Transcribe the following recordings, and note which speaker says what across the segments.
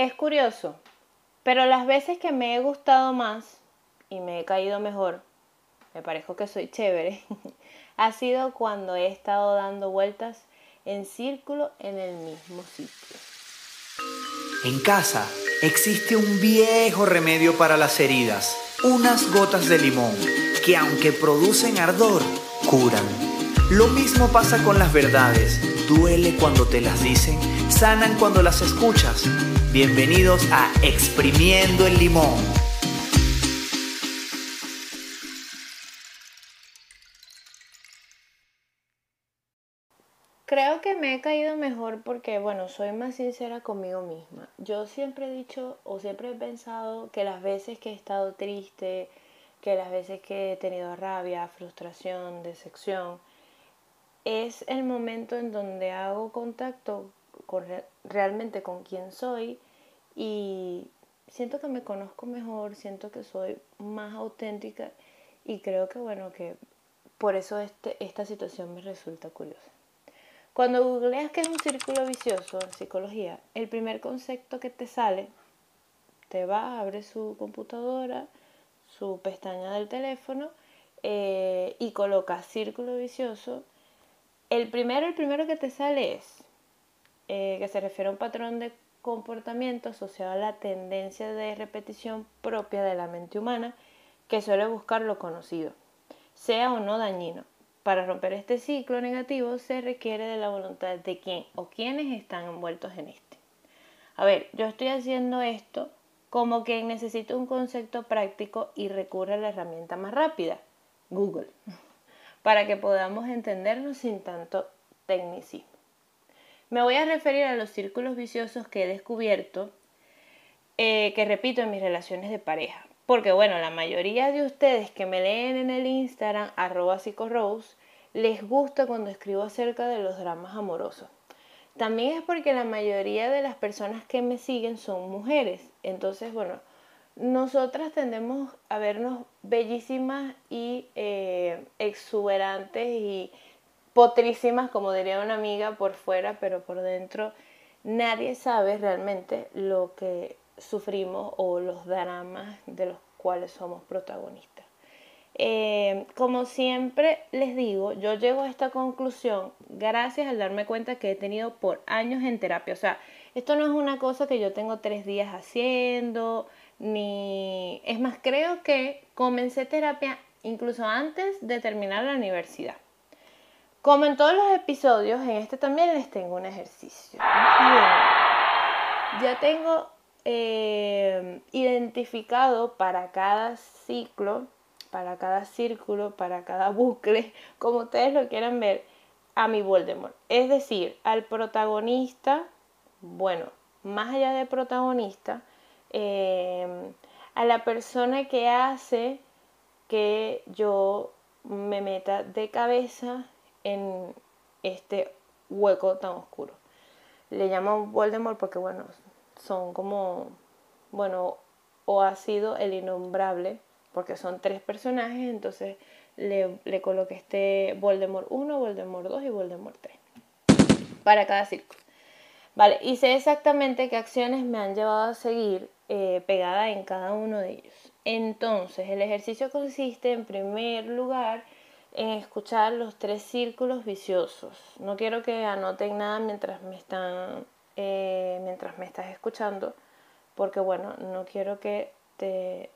Speaker 1: Es curioso, pero las veces que me he gustado más y me he caído mejor, me parezco que soy chévere, ha sido cuando he estado dando vueltas en círculo en el mismo sitio.
Speaker 2: En casa existe un viejo remedio para las heridas, unas gotas de limón, que aunque producen ardor, curan. Lo mismo pasa con las verdades, duele cuando te las dicen, sanan cuando las escuchas. Bienvenidos a Exprimiendo el Limón.
Speaker 1: Creo que me he caído mejor porque, bueno, soy más sincera conmigo misma. Yo siempre he dicho o siempre he pensado que las veces que he estado triste, que las veces que he tenido rabia, frustración, decepción, es el momento en donde hago contacto con, realmente con quien soy y siento que me conozco mejor, siento que soy más auténtica y creo que, bueno, que por eso este, esta situación me resulta curiosa. Cuando googleas que es un círculo vicioso en psicología, el primer concepto que te sale, te va, abre su computadora, su pestaña del teléfono eh, y coloca círculo vicioso. El primero, el primero que te sale es eh, que se refiere a un patrón de comportamiento asociado a la tendencia de repetición propia de la mente humana que suele buscar lo conocido, sea o no dañino. Para romper este ciclo negativo se requiere de la voluntad de quién o quienes están envueltos en este. A ver, yo estoy haciendo esto como que necesito un concepto práctico y recurre a la herramienta más rápida, Google, para que podamos entendernos sin tanto tecnicismo. Me voy a referir a los círculos viciosos que he descubierto, eh, que repito en mis relaciones de pareja. Porque bueno, la mayoría de ustedes que me leen en el Instagram, arroba psicorose, les gusta cuando escribo acerca de los dramas amorosos. También es porque la mayoría de las personas que me siguen son mujeres. Entonces, bueno, nosotras tendemos a vernos bellísimas y eh, exuberantes y potrísimas, como diría una amiga, por fuera, pero por dentro nadie sabe realmente lo que sufrimos o los dramas de los cuales somos protagonistas. Eh, como siempre les digo, yo llego a esta conclusión gracias al darme cuenta que he tenido por años en terapia. O sea, esto no es una cosa que yo tengo tres días haciendo, ni... Es más, creo que comencé terapia incluso antes de terminar la universidad. Como en todos los episodios, en este también les tengo un ejercicio. Ya tengo eh, identificado para cada ciclo, para cada círculo, para cada bucle, como ustedes lo quieran ver, a mi Voldemort. Es decir, al protagonista, bueno, más allá de protagonista, eh, a la persona que hace que yo me meta de cabeza en este hueco tan oscuro. Le llamo Voldemort porque, bueno, son como, bueno, o ha sido el innombrable, porque son tres personajes, entonces le, le coloqué este Voldemort 1, Voldemort 2 y Voldemort 3 para cada círculo. Vale, y sé exactamente qué acciones me han llevado a seguir eh, pegada en cada uno de ellos. Entonces, el ejercicio consiste en primer lugar en escuchar los tres círculos viciosos. No quiero que anoten nada mientras me están eh, mientras me estás escuchando, porque bueno, no quiero que te,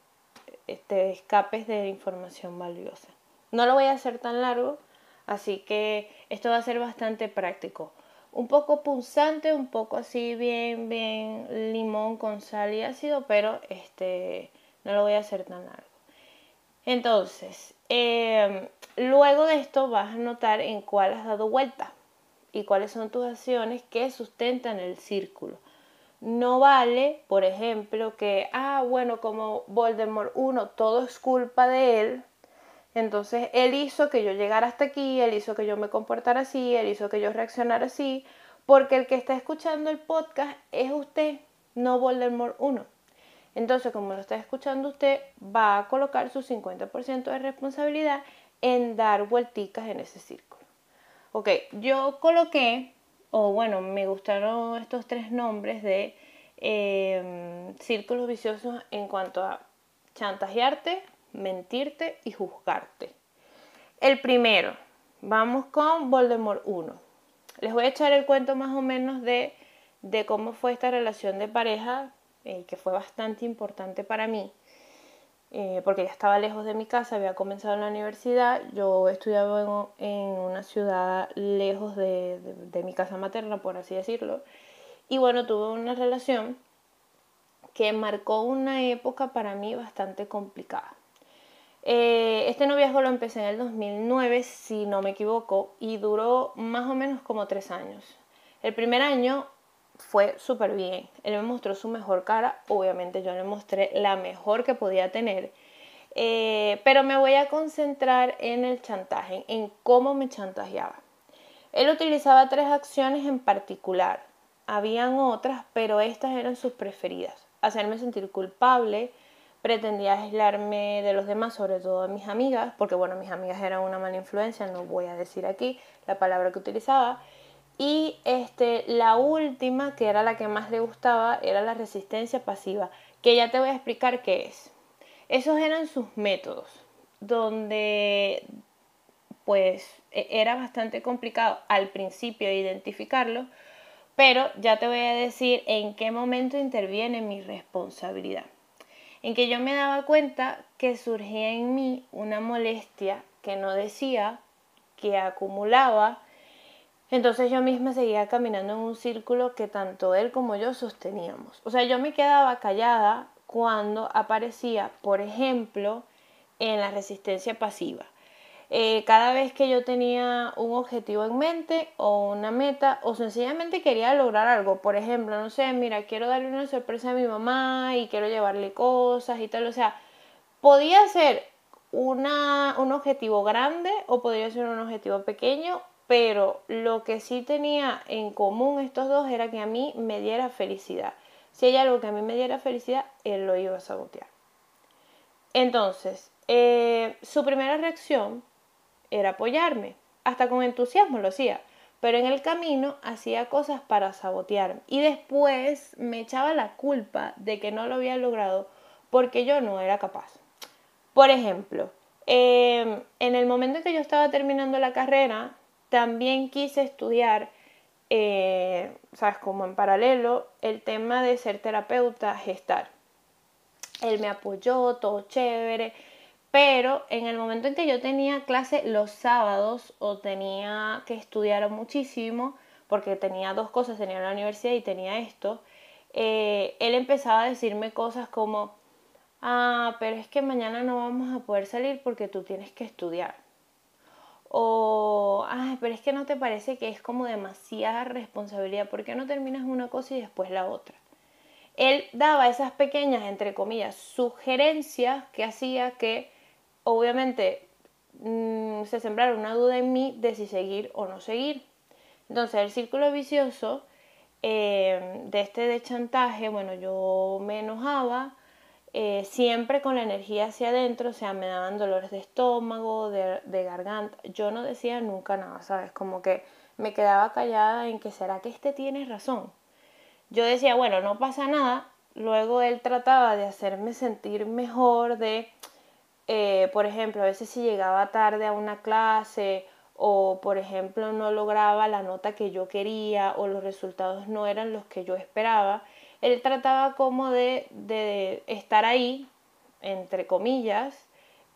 Speaker 1: te escapes de información valiosa. No lo voy a hacer tan largo, así que esto va a ser bastante práctico. Un poco punzante, un poco así bien, bien limón con sal y ácido, pero este, no lo voy a hacer tan largo. Entonces, em, luego de esto vas a notar en cuál has dado vuelta y cuáles son tus acciones que sustentan el círculo. No vale, por ejemplo, que, ah, bueno, como Voldemort 1, todo es culpa de él. Entonces, él hizo que yo llegara hasta aquí, él hizo que yo me comportara así, él hizo que yo reaccionara así, porque el que está escuchando el podcast es usted, no Voldemort 1. Entonces, como lo está escuchando usted, va a colocar su 50% de responsabilidad en dar vuelticas en ese círculo. Ok, yo coloqué, o bueno, me gustaron estos tres nombres de em, círculos viciosos en cuanto a chantajearte, mentirte y juzgarte. El primero, vamos con Voldemort 1. Les voy a echar el cuento más o menos de, de cómo fue esta relación de pareja, eh, que fue bastante importante para mí. Eh, porque ya estaba lejos de mi casa, había comenzado en la universidad, yo estudiaba en, una ciudad lejos de, de, mi casa materna, por así decirlo, y bueno, tuve una relación que marcó una época para mí bastante complicada. Eh, este noviazgo lo empecé en el 2009, si no me equivoco, y duró más o menos como tres años. El primer año fue súper bien. Él me mostró su mejor cara. Obviamente yo le mostré la mejor que podía tener. Eh, pero me voy a concentrar en el chantaje, en cómo me chantajeaba. Él utilizaba tres acciones en particular. Habían otras, pero estas eran sus preferidas. Hacerme sentir culpable, pretendía aislarme de los demás, sobre todo de mis amigas, porque bueno, mis amigas eran una mala influencia, no voy a decir aquí la palabra que utilizaba. Y este, la última, que era la que más le gustaba, era la resistencia pasiva, que ya te voy a explicar qué es. Esos eran sus métodos, donde pues e, era bastante complicado al principio identificarlo, pero ya te voy a decir en qué momento interviene mi responsabilidad. En que yo me daba cuenta que surgía en mí una molestia que no decía, que acumulaba, entonces yo misma seguía caminando en un círculo que tanto él como yo sosteníamos. O sea, yo me quedaba callada cuando aparecía, por ejemplo, en la resistencia pasiva. Eh, cada vez que yo tenía un objetivo en mente o una meta o sencillamente quería lograr algo, por ejemplo, no sé, mira, quiero darle una sorpresa a mi mamá y quiero llevarle cosas y tal, o sea, podía ser una, un objetivo grande o podría ser un objetivo pequeño pero lo que sí tenía en común estos dos era que a mí me diera felicidad. Si hay algo que a mí me diera felicidad, él lo iba a sabotear. Entonces, eh, su primera reacción era apoyarme, hasta con entusiasmo lo hacía, pero en el camino hacía cosas para sabotearme y después me echaba la culpa de que no lo había logrado porque yo no era capaz. Por ejemplo, eh, en el momento en que yo estaba terminando la carrera, también quise estudiar, eh, ¿sabes? Como en paralelo, el tema de ser terapeuta gestar. Él me apoyó, todo chévere, pero en el momento en que yo tenía clase los sábados o tenía que estudiar muchísimo, porque tenía dos cosas, tenía la universidad y tenía esto, eh, él empezaba a decirme cosas como, ah, pero es que mañana no vamos a poder salir porque tú tienes que estudiar. O, ay, pero es que no te parece que es como demasiada responsabilidad, ¿por qué no terminas una cosa y después la otra? Él daba esas pequeñas, entre comillas, sugerencias que hacía que, obviamente, mm, se sembrara una duda en mí de si seguir o no seguir. Entonces, el círculo vicioso eh, de este de chantaje, bueno, yo me enojaba, eh, siempre con la energía hacia adentro, o sea, me daban dolores de estómago, de, de, garganta. Yo no decía nunca nada, ¿sabes? Como que me quedaba callada en que será que este tiene razón. Yo decía, bueno, no pasa nada. Luego él trataba de hacerme sentir mejor, de, eh, por ejemplo, a veces si llegaba tarde a una clase o, por ejemplo, no lograba la nota que yo quería o los resultados no eran los que yo esperaba él trataba como de, de estar ahí, entre comillas,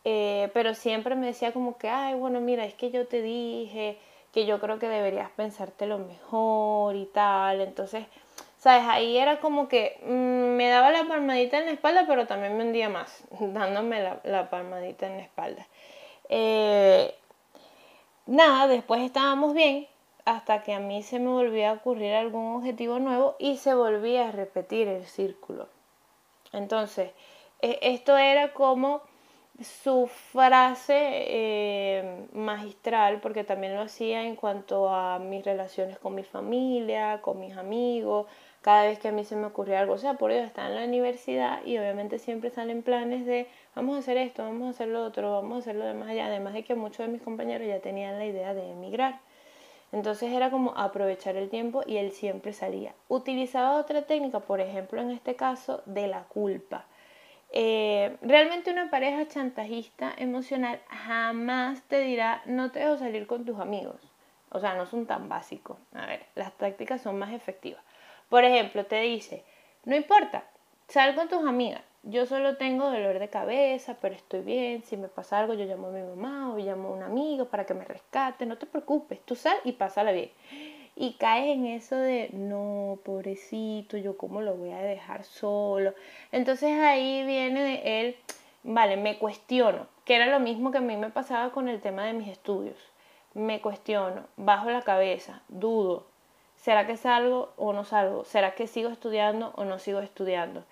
Speaker 1: eh, pero siempre me decía como que, ay, bueno, mira, es que yo te dije que yo creo que deberías pensarte lo mejor y tal. Entonces, ¿sabes? Ahí era como que mm, me daba la palmadita en la espalda, pero también me hundía más, dándome la, palmadita en la espalda. Eh, nada, después estábamos bien, hasta que a mí se me volvía a ocurrir algún objetivo nuevo y se volvía a repetir el círculo. Entonces, e, esto era como su frase eh, magistral, porque también lo hacía en cuanto a mis relaciones con mi familia, con mis amigos, cada vez que a mí se me ocurría algo, o sea, por ello está en la universidad y obviamente siempre salen planes de vamos a hacer esto, vamos a hacer lo otro, vamos a hacer lo demás allá, además de que muchos de mis compañeros ya tenían la idea de emigrar. Entonces era como aprovechar el tiempo y él siempre salía. Utilizaba otra técnica, por ejemplo, en este caso, de la culpa. Eh, realmente una pareja chantajista emocional jamás te dirá no te dejo salir con tus amigos. O sea, no son tan básicos. A ver, las tácticas son más efectivas. Por ejemplo, te dice, no importa, sal con tus amigas. Yo solo tengo dolor de cabeza, pero estoy bien. Si me pasa algo, yo llamo a mi mamá o llamo a un amigo para que me rescate. No te preocupes, tú sal y pásala bien. Y caes en eso de, no, pobrecito, yo cómo lo voy a dejar solo. Entonces ahí viene él, vale, me cuestiono, que era lo mismo que a mí me pasaba con el tema de mis estudios. Me cuestiono, bajo la cabeza, dudo, ¿será que salgo o no salgo? ¿Será que sigo estudiando o no sigo estudiando?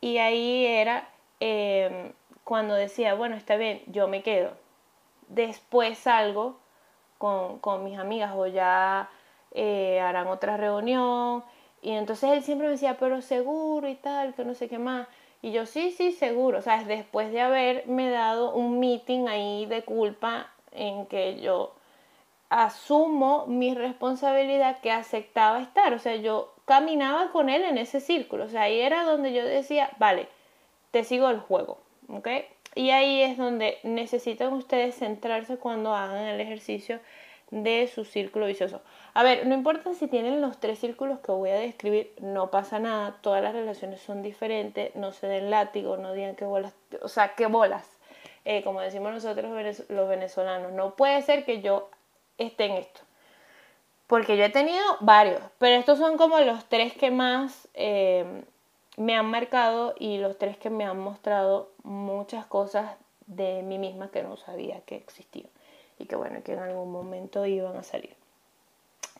Speaker 1: Y ahí era em, cuando decía, bueno, está bien, yo me quedo. Después salgo con, con mis amigas o ya eh, harán otra reunión. Y entonces él siempre me decía, pero seguro y tal, que no sé qué más. Y yo, sí, sí, seguro. O sea, después de haberme dado un meeting ahí de culpa en que yo asumo mi responsabilidad que aceptaba estar. O sea, yo caminaba con él en ese círculo. O sea, ahí era donde yo decía, vale, te sigo el juego. ¿Ok? Y ahí es donde necesitan ustedes centrarse cuando hagan el ejercicio de su círculo vicioso. A ver, no importa si tienen los tres círculos que voy a describir, no pasa nada, todas las relaciones son diferentes, no se den látigo, no digan que bolas, o sea, que bolas, eh, como decimos nosotros los venezolanos, no puede ser que yo esté en esto, porque yo he tenido varios, pero estos son como los tres que más eh, me han marcado y los tres que me han mostrado muchas cosas de mí misma que no sabía que existían y que bueno, que en algún momento iban a salir.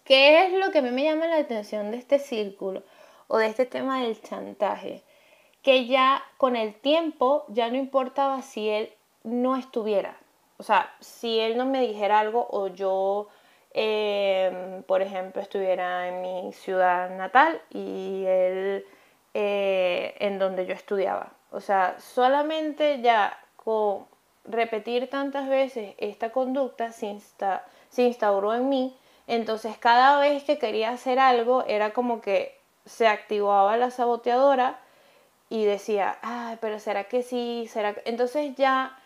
Speaker 1: ¿Qué es lo que a mí me llama la atención de este círculo o de este tema del chantaje? Que ya con el tiempo ya no importaba si él no estuviera. O sea, si él no me dijera algo o yo, em, por ejemplo, estuviera en mi ciudad natal y él eh, en donde yo estudiaba. O sea, solamente ya con repetir tantas veces esta conducta se, se instauró en mí, entonces cada vez que quería hacer algo era como que se activaba la saboteadora y decía, ay, pero ¿será que sí? ¿Será Entonces ya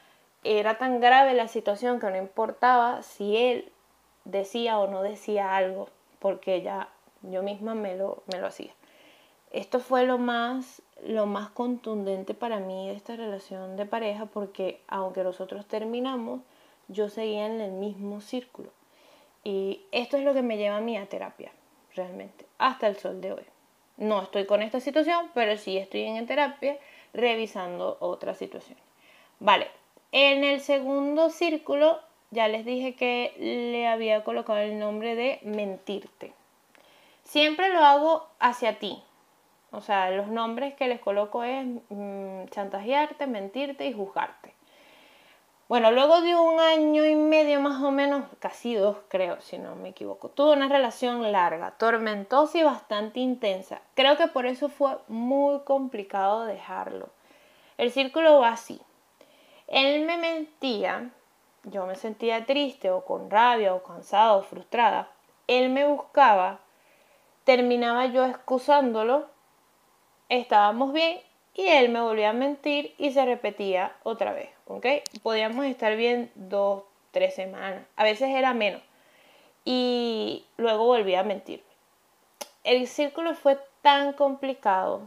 Speaker 1: era tan grave la situación que no importaba si él decía o no decía algo, porque ya yo misma me lo, me lo hacía. Esto fue lo más lo más contundente para mí de esta relación de pareja porque aunque nosotros terminamos, yo seguía en el mismo círculo. Y esto es lo que me lleva a mí a terapia, realmente, hasta el sol de hoy. No estoy con esta situación, pero sí estoy en terapia revisando otra situación. Vale, en el segundo círculo ya les dije que le había colocado el nombre de mentirte. Siempre lo hago hacia ti, o sea, los nombres que les coloco es mm, chantajearte, mentirte y juzgarte. Bueno, luego de un año y medio más o menos, casi dos creo, si no me equivoco, tuve una relación larga, tormentosa y bastante intensa. Creo que por eso fue muy complicado dejarlo. El círculo va así. Él me mentía, yo me sentía triste o con rabia o cansada o frustrada. Él me buscaba, terminaba yo excusándolo estábamos bien y él me volvía a mentir y se repetía otra vez, ¿ok? Podíamos estar bien dos, tres semanas, a veces era menos y luego volvía a mentir. El círculo fue tan complicado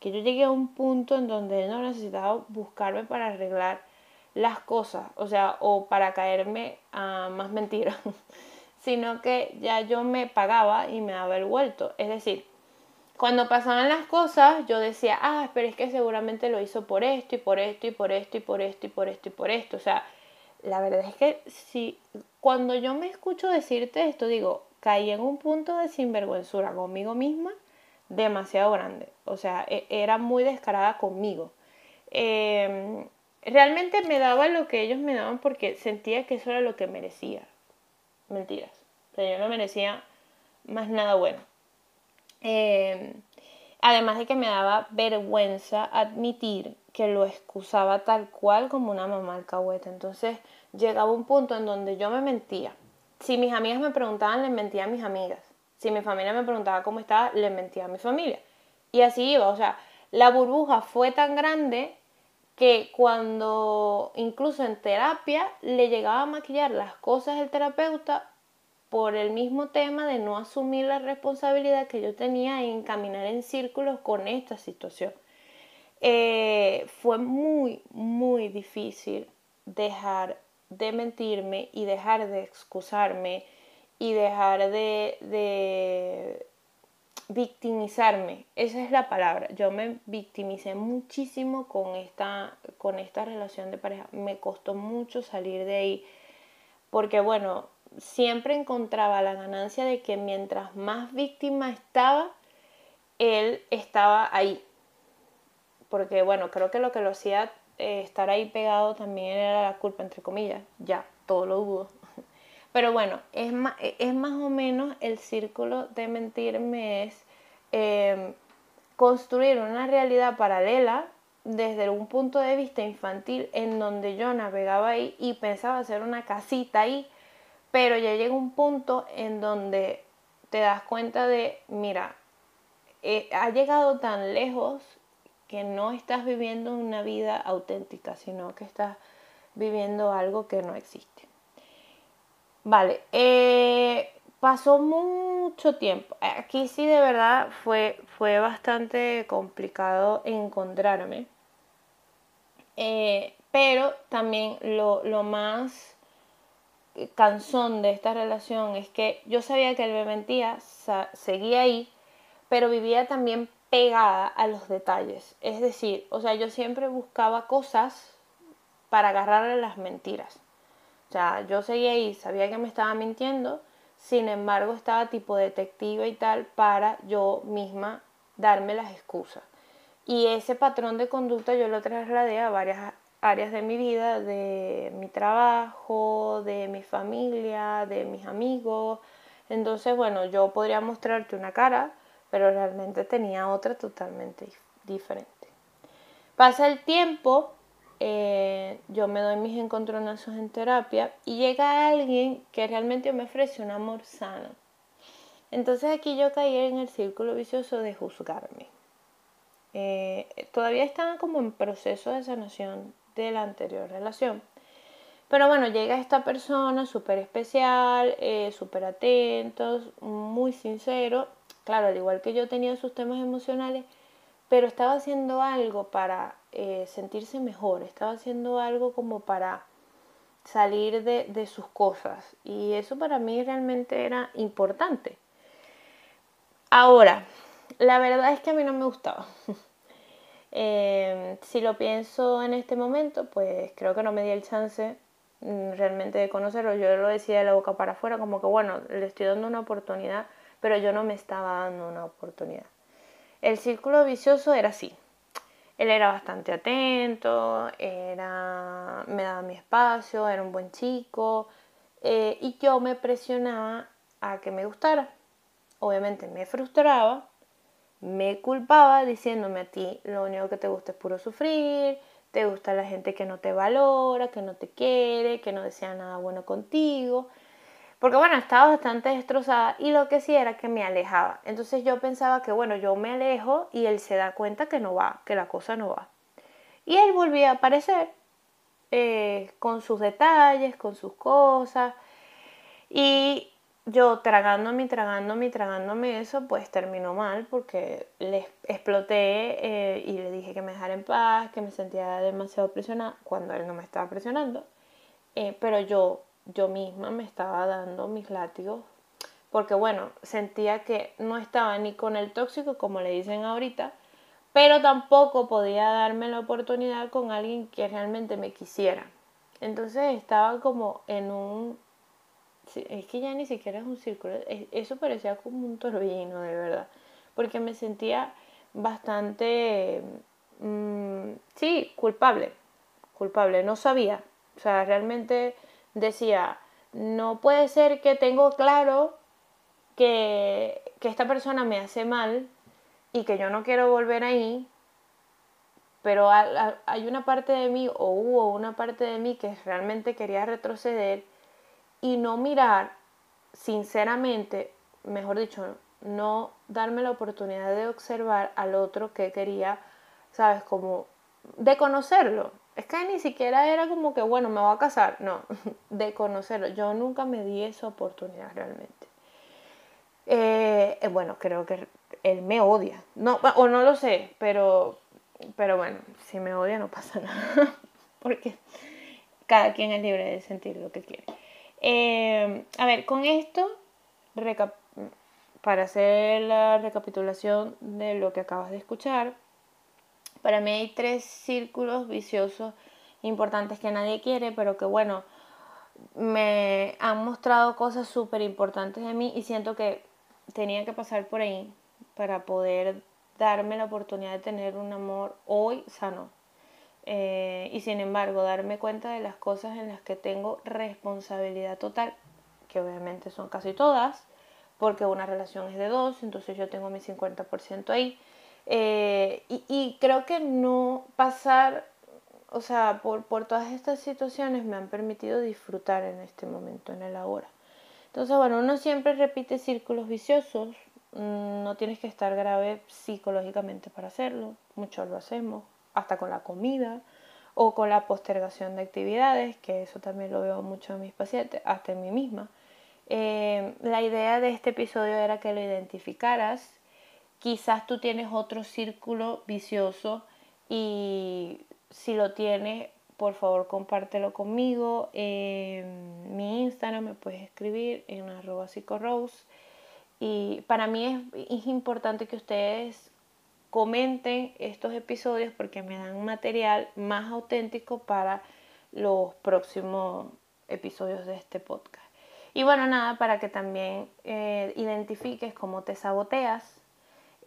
Speaker 1: que yo llegué a un punto en donde él no necesitaba buscarme para arreglar las cosas, o sea, o para caerme a más mentiras, sino que ya yo me pagaba y me daba el vuelto. Es decir, cuando pasaban las cosas, yo decía, ah, pero es que seguramente lo hizo por esto y por esto y por esto y por esto y por esto y por esto. O sea, la verdad es que si cuando yo me escucho decirte esto, digo, caí en un punto de sinvergüenzura conmigo misma demasiado grande. O sea, e, era muy descarada conmigo. Em, realmente me daba lo que ellos me daban porque sentía que eso era lo que merecía. Mentiras. O sea, yo no merecía más nada bueno. Em, además de que me daba vergüenza admitir que lo excusaba tal cual como una mamá alcahueta. Entonces llegaba un punto en donde yo me mentía. si mis amigas me preguntaban, les mentía a mis amigas. Si mi familia me preguntaba cómo estaba, les mentía a mi familia. Y así iba, o sea, la burbuja fue tan grande que cuando incluso en terapia le llegaba a maquillar las cosas del terapeuta por el mismo tema de no asumir la responsabilidad que yo tenía en caminar en círculos con esta situación. Eh, fue muy, muy difícil dejar de mentirme y dejar de excusarme y dejar de, de victimizarme. Esa es la palabra. Yo me victimicé muchísimo con esta, con esta relación de pareja. Me costó mucho salir de ahí porque, bueno, siempre encontraba la ganancia de que mientras más víctima estaba, él estaba ahí. Porque, bueno, creo que lo que lo hacía eh, estar ahí pegado también era la culpa, entre comillas. Ya, todo lo dudo. Pero bueno, es más, es más o menos el círculo de mentirme es em, construir una realidad paralela desde un punto de vista infantil en donde yo navegaba ahí y pensaba hacer una casita ahí, pero ya llega un punto en donde te das cuenta de, mira, eh, ha llegado tan lejos que no estás viviendo una vida auténtica, sino que estás viviendo algo que no existe. Vale, eh, pasó mucho tiempo. Aquí sí de verdad fue, fue bastante complicado encontrarme. Eh, pero también lo, lo, más cansón de esta relación es que yo sabía que él me mentía, seguía ahí, pero vivía también pegada a los detalles. Es decir, o sea, yo siempre buscaba cosas para agarrarle las mentiras. O sea, yo seguía ahí, sabía que me estaba mintiendo, sin embargo estaba tipo detective y tal para yo misma darme las excusas. Y ese patrón de conducta yo lo trasladé a varias áreas de mi vida, de mi trabajo, de mi familia, de mis amigos. Entonces, bueno, yo podría mostrarte una cara, pero realmente tenía otra totalmente diferente. Pasa el tiempo, eh, yo me doy mis encontronazos en terapia y llega alguien que realmente me ofrece un amor sano. Entonces aquí yo caí en el círculo vicioso de juzgarme. Eh, todavía estaba como en proceso de sanación de la anterior relación. Pero bueno, llega esta persona súper especial, eh, súper atento, muy sincero Claro, al igual que yo tenía sus temas emocionales, pero estaba haciendo algo para eh, sentirse mejor, estaba haciendo algo como para salir de, sus cosas. Y eso para mí realmente era importante. Ahora, la verdad es que a mí no me gustaba. Eh, si lo pienso en este momento, pues creo que no me di el chance mm, realmente de conocerlo. Yo lo decía de la boca para afuera, como que bueno, le estoy dando una oportunidad pero yo no me estaba dando una oportunidad. El círculo vicioso era así. Él era bastante atento, era, me daba mi espacio, era un buen chico eh, y yo me presionaba a que me gustara. Obviamente me frustraba, me culpaba diciéndome a ti lo único que te gusta es puro sufrir, te gusta la gente que no te valora, que no te quiere, que no desea nada bueno contigo. Porque bueno, estaba bastante destrozada y lo que sí era que me alejaba. Entonces yo pensaba que bueno, yo me alejo y él se da cuenta que no va, que la cosa no va. Y él volvía a aparecer eh, con sus detalles, con sus cosas. Y yo tragándome, tragándome, tragándome eso, pues terminó mal porque le exploté eh, y le dije que me dejara en paz, que me sentía demasiado presionada cuando él no me estaba presionando. Eh, pero yo yo misma me estaba dando mis látigos porque bueno, sentía que no estaba ni con el tóxico como le dicen ahorita, pero tampoco podía darme la oportunidad con alguien que realmente me quisiera. Entonces estaba como en un... Es que ya ni siquiera es un círculo, eso parecía como un torbellino de verdad, porque me sentía bastante, mm, sí, culpable, culpable, no sabía, o sea, realmente decía, no puede ser que tengo claro que, esta persona me hace mal y que yo no quiero volver ahí, pero hay una parte de mí o hubo una parte de mí que realmente quería retroceder y no mirar sinceramente, mejor dicho, no darme la oportunidad de observar al otro que quería, ¿sabes? Como de conocerlo. Es que ni siquiera era como que, bueno, me voy a casar. No, de conocerlo. Yo nunca me di esa oportunidad realmente. Eh, eh, bueno, creo que él me odia. No, o no lo sé, pero, pero bueno, si me odia no pasa nada. Porque cada quien es libre de sentir lo que quiere. Eh, a ver, con esto, para hacer la recapitulación de lo que acabas de escuchar, para mí hay tres círculos viciosos importantes que nadie quiere, pero que bueno, me han mostrado cosas súper importantes de mí y siento que tenía que pasar por ahí para poder darme la oportunidad de tener un amor hoy sano. Eh, y sin embargo, darme cuenta de las cosas en las que tengo responsabilidad total, que obviamente son casi todas, porque una relación es de dos, entonces yo tengo mi 50% ahí. Eh, y, creo que no pasar, o sea, por, por todas estas situaciones me han permitido disfrutar en este momento, en el ahora. Entonces, bueno, uno siempre repite círculos viciosos, mm, no tienes que estar grave psicológicamente para hacerlo, muchos lo hacemos, hasta con la comida o con la postergación de actividades, que eso también lo veo mucho en mis pacientes, hasta en mí misma. Eh, la idea de este episodio era que lo identificaras Quizás tú tienes otro círculo vicioso y si lo tienes, por favor compártelo conmigo. En mi Instagram me puedes escribir en arroba psicorose. Y para mí es, importante que ustedes comenten estos episodios porque me dan material más auténtico para los próximos episodios de este podcast. Y bueno, nada, para que también eh, identifiques cómo te saboteas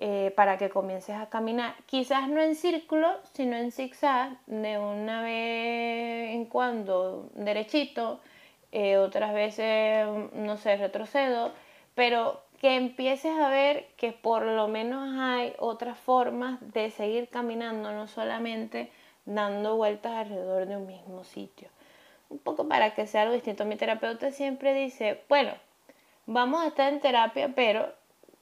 Speaker 1: eh, para que comiences a caminar, quizás no en círculo, sino en zigzag, de una vez en cuando derechito, eh, otras veces, no sé, retrocedo, pero que empieces a ver que por lo menos hay otras formas de seguir caminando, no solamente dando vueltas alrededor de un mismo sitio. Un poco para que sea algo distinto. Mi terapeuta siempre dice, bueno, vamos a estar en terapia, pero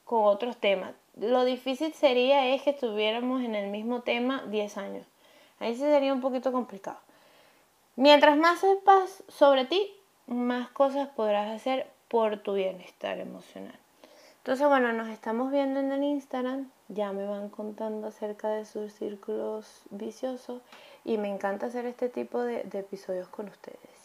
Speaker 1: con otros temas lo difícil sería es que estuviéramos en el mismo tema 10 años. Ahí sí sería un poquito complicado. Mientras más sepas sobre ti, más cosas podrás hacer por tu bienestar emocional. Entonces, bueno, nos estamos viendo en el Instagram. Ya me van contando acerca de sus círculos viciosos y me encanta hacer este tipo de, de episodios con ustedes.